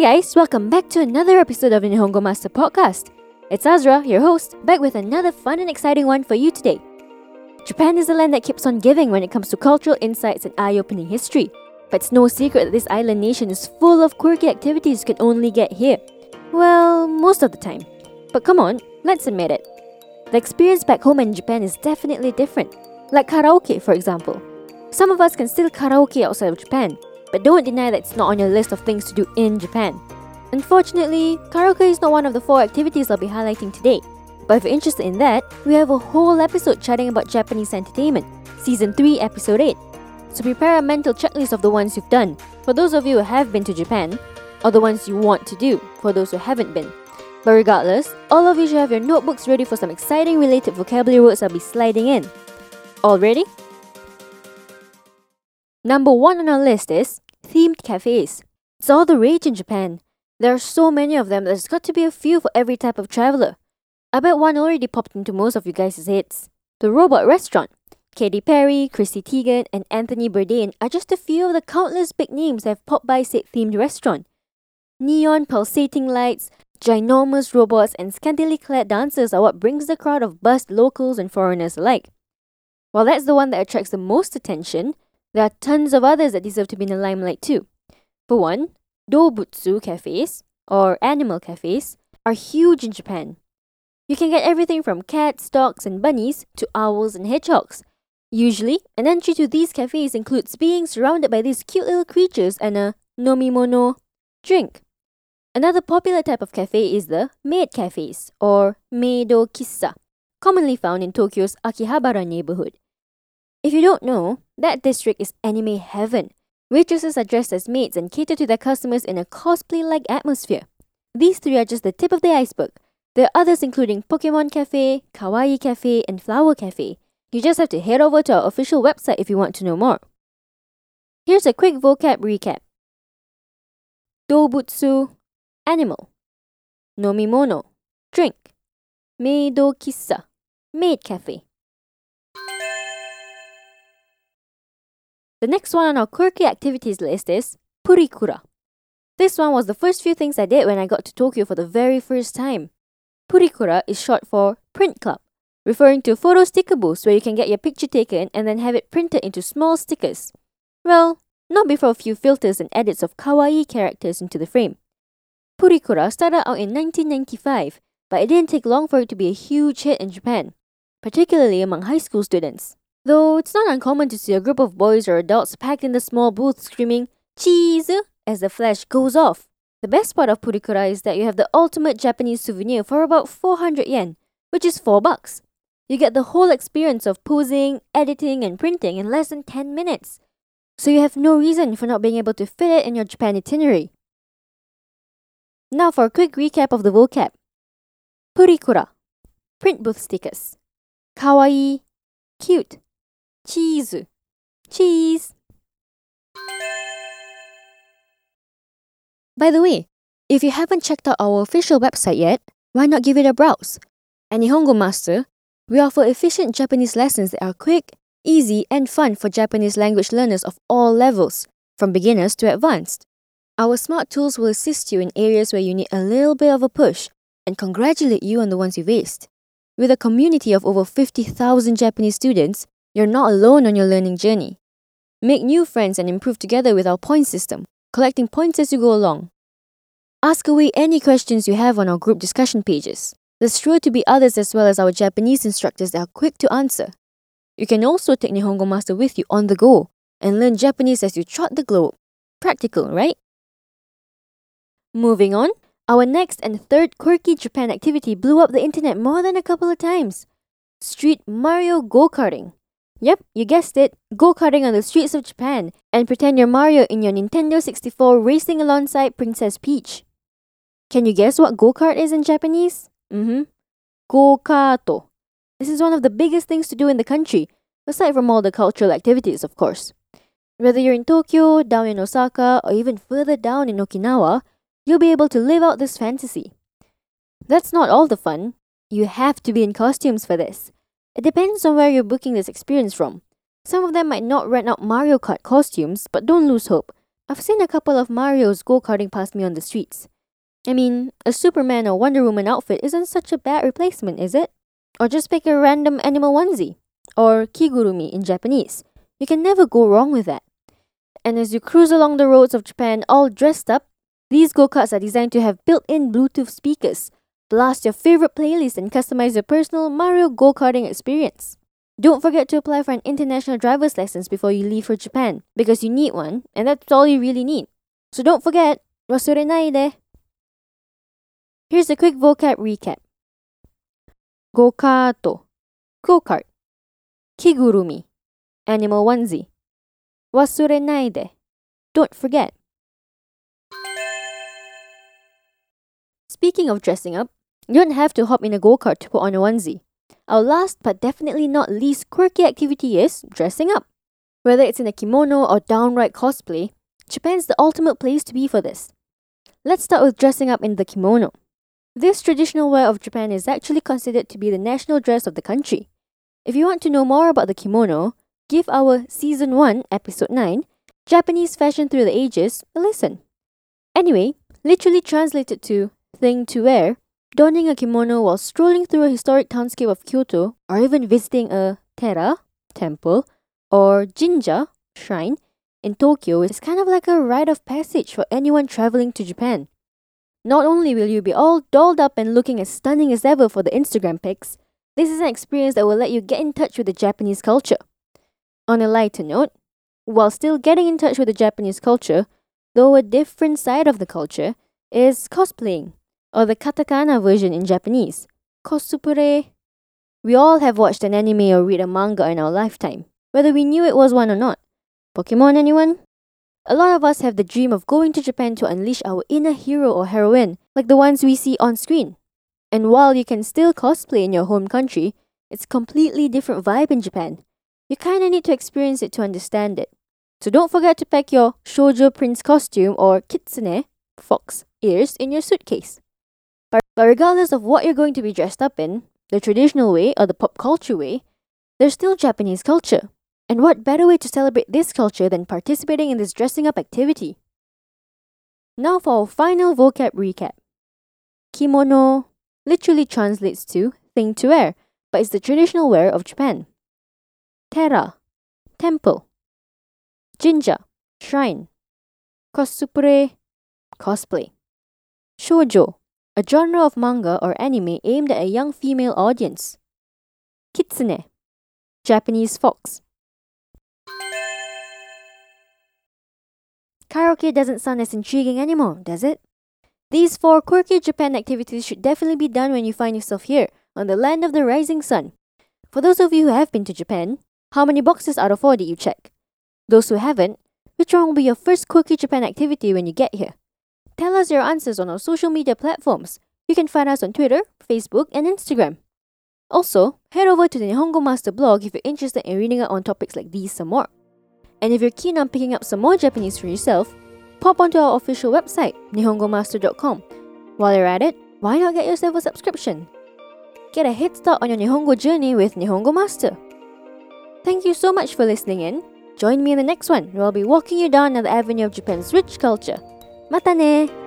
Hey guys, welcome back to another episode of the Nihongo Master Podcast. It's Azra, your host, back with another fun and exciting one for you today. Japan is a land that keeps on giving when it comes to cultural insights and eye-opening history. But it's no secret that this island nation is full of quirky activities you can only get here. Well, most of the time. But come on, let's admit it. The experience back home in Japan is definitely different. Like karaoke, for example. Some of us can still karaoke outside of Japan, but don't deny that it's not on your list of things to do in Japan. Unfortunately, karaoke is not one of the four activities I'll be highlighting today. But if you're interested in that, we have a whole episode chatting about Japanese entertainment, Season 3, Episode 8. So prepare a mental checklist of the ones you've done, for those of you who have been to Japan, or the ones you want to do, for those who haven't been. But regardless, all of you should have your notebooks ready for some exciting related vocabulary words I'll be sliding in. All ready? Number one on our list is themed cafes. It's all the rage in Japan. There are so many of them there's got to be a few for every type of traveler. I bet one already popped into most of you guys' heads. The Robot Restaurant. Katy Perry, Chrissy Teigen, and Anthony Bourdain are just a few of the countless big names that have popped by said themed restaurant. Neon pulsating lights, ginormous robots, and scantily clad dancers are what brings the crowd of buzzed locals and foreigners alike. While that's the one that attracts the most attention, there are tons of others that deserve to be in the limelight too. For one, Dobutsu cafes, or animal cafes, are huge in Japan. You can get everything from cats, dogs, and bunnies to owls and hedgehogs. Usually, an entry to these cafes includes being surrounded by these cute little creatures and a nomimono drink. Another popular type of cafe is the maid cafes, or meido kissa, commonly found in Tokyo's Akihabara neighborhood. If you don't know, that district is anime heaven. Waitresses are dressed as maids and cater to their customers in a cosplay like atmosphere. These three are just the tip of the iceberg. There are others including Pokemon Cafe, Kawaii Cafe, and Flower Cafe. You just have to head over to our official website if you want to know more. Here's a quick vocab recap Dobutsu, animal. Nomimono, drink. Meido kissa, maid cafe. The next one on our quirky activities list is Purikura. This one was the first few things I did when I got to Tokyo for the very first time. Purikura is short for Print Club, referring to photo sticker booths where you can get your picture taken and then have it printed into small stickers. Well, not before a few filters and edits of kawaii characters into the frame. Purikura started out in 1995, but it didn't take long for it to be a huge hit in Japan, particularly among high school students. Though it's not uncommon to see a group of boys or adults packed in the small booth screaming, Cheese! as the flash goes off. The best part of Purikura is that you have the ultimate Japanese souvenir for about 400 yen, which is 4 bucks. You get the whole experience of posing, editing, and printing in less than 10 minutes. So you have no reason for not being able to fit it in your Japan itinerary. Now for a quick recap of the vocab. Purikura, print booth stickers. Kawaii, cute. Cheese, cheese. By the way, if you haven't checked out our official website yet, why not give it a browse? At Nihongo Master, we offer efficient Japanese lessons that are quick, easy, and fun for Japanese language learners of all levels, from beginners to advanced. Our smart tools will assist you in areas where you need a little bit of a push and congratulate you on the ones you've aced. With a community of over 50,000 Japanese students, you're not alone on your learning journey. Make new friends and improve together with our point system, collecting points as you go along. Ask away any questions you have on our group discussion pages. There's sure to be others as well as our Japanese instructors that are quick to answer. You can also take Nihongo Master with you on the go and learn Japanese as you trot the globe. Practical, right? Moving on, our next and third quirky Japan activity blew up the internet more than a couple of times. Street Mario go-karting. Yep, you guessed it, go-karting on the streets of Japan and pretend you're Mario in your Nintendo 64 racing alongside Princess Peach. Can you guess what go-kart is in Japanese? Mm-hmm. Go kato. This is one of the biggest things to do in the country, aside from all the cultural activities, of course. Whether you're in Tokyo, down in Osaka, or even further down in Okinawa, you'll be able to live out this fantasy. That's not all the fun. You have to be in costumes for this. It depends on where you're booking this experience from. Some of them might not rent out Mario Kart costumes, but don't lose hope. I've seen a couple of Marios go karting past me on the streets. I mean, a Superman or Wonder Woman outfit isn't such a bad replacement, is it? Or just pick a random animal onesie, or kigurumi in Japanese. You can never go wrong with that. And as you cruise along the roads of Japan all dressed up, these go karts are designed to have built in Bluetooth speakers, blast your favorite playlist, and customize your personal Mario go karting experience. Don't forget to apply for an international driver's license before you leave for Japan, because you need one, and that's all you really need. So don't forget, wasurenai de. Here's a quick vocab recap. Go-karto, go-kart. Kigurumi, animal onesie. Wasurenai de, don't forget. Speaking of dressing up, don't have to hop in a go-kart to put on a onesie. Our last but definitely not least quirky activity is dressing up. Whether it's in a kimono or downright cosplay, Japan's the ultimate place to be for this. Let's start with dressing up in the kimono. This traditional wear of Japan is actually considered to be the national dress of the country. If you want to know more about the kimono, give our Season 1, Episode 9, Japanese Fashion Through the Ages, a listen. Anyway, literally translated to thing to wear, donning a kimono while strolling through a historic townscape of Kyoto, or even visiting a tera, temple, or jinja, shrine, in Tokyo is kind of like a rite of passage for anyone traveling to Japan. Not only will you be all dolled up and looking as stunning as ever for the Instagram pics, this is an experience that will let you get in touch with the Japanese culture. On a lighter note, while still getting in touch with the Japanese culture, though a different side of the culture, is cosplaying, or the katakana version in Japanese, cosplay. We all have watched an anime or read a manga in our lifetime, whether we knew it was one or not. Pokemon, anyone? A lot of us have the dream of going to Japan to unleash our inner hero or heroine, like the ones we see on screen. And while you can still cosplay in your home country, it's completely different vibe in Japan. You kinda need to experience it to understand it. So don't forget to pack your shoujo prince costume or kitsune, fox, ears in your suitcase. But, regardless of what you're going to be dressed up in, the traditional way or the pop culture way, there's still Japanese culture. And what better way to celebrate this culture than participating in this dressing up activity? Now for our final vocab recap. Kimono literally translates to thing to wear, but is the traditional wear of Japan. Tera, temple. Jinja, shrine. Cosplay, cosplay. Shoujo, a genre of manga or anime aimed at a young female audience. Kitsune, Japanese fox. Karaoke doesn't sound as intriguing anymore, does it? These four quirky Japan activities should definitely be done when you find yourself here, on the land of the rising sun. For those of you who have been to Japan, how many boxes out of four did you check? Those who haven't, which one will be your first quirky Japan activity when you get here? Tell us your answers on our social media platforms. You can find us on Twitter, Facebook, and Instagram. Also, head over to the Nihongo Master blog if you're interested in reading up on topics like these some more. And if you're keen on picking up some more Japanese for yourself, pop onto our official website, nihongomaster.com. While you're at it, why not get yourself a subscription? Get a head start on your Nihongo journey with Nihongo Master. Thank you so much for listening in. Join me in the next one where I'll be walking you down another avenue of Japan's rich culture. またね。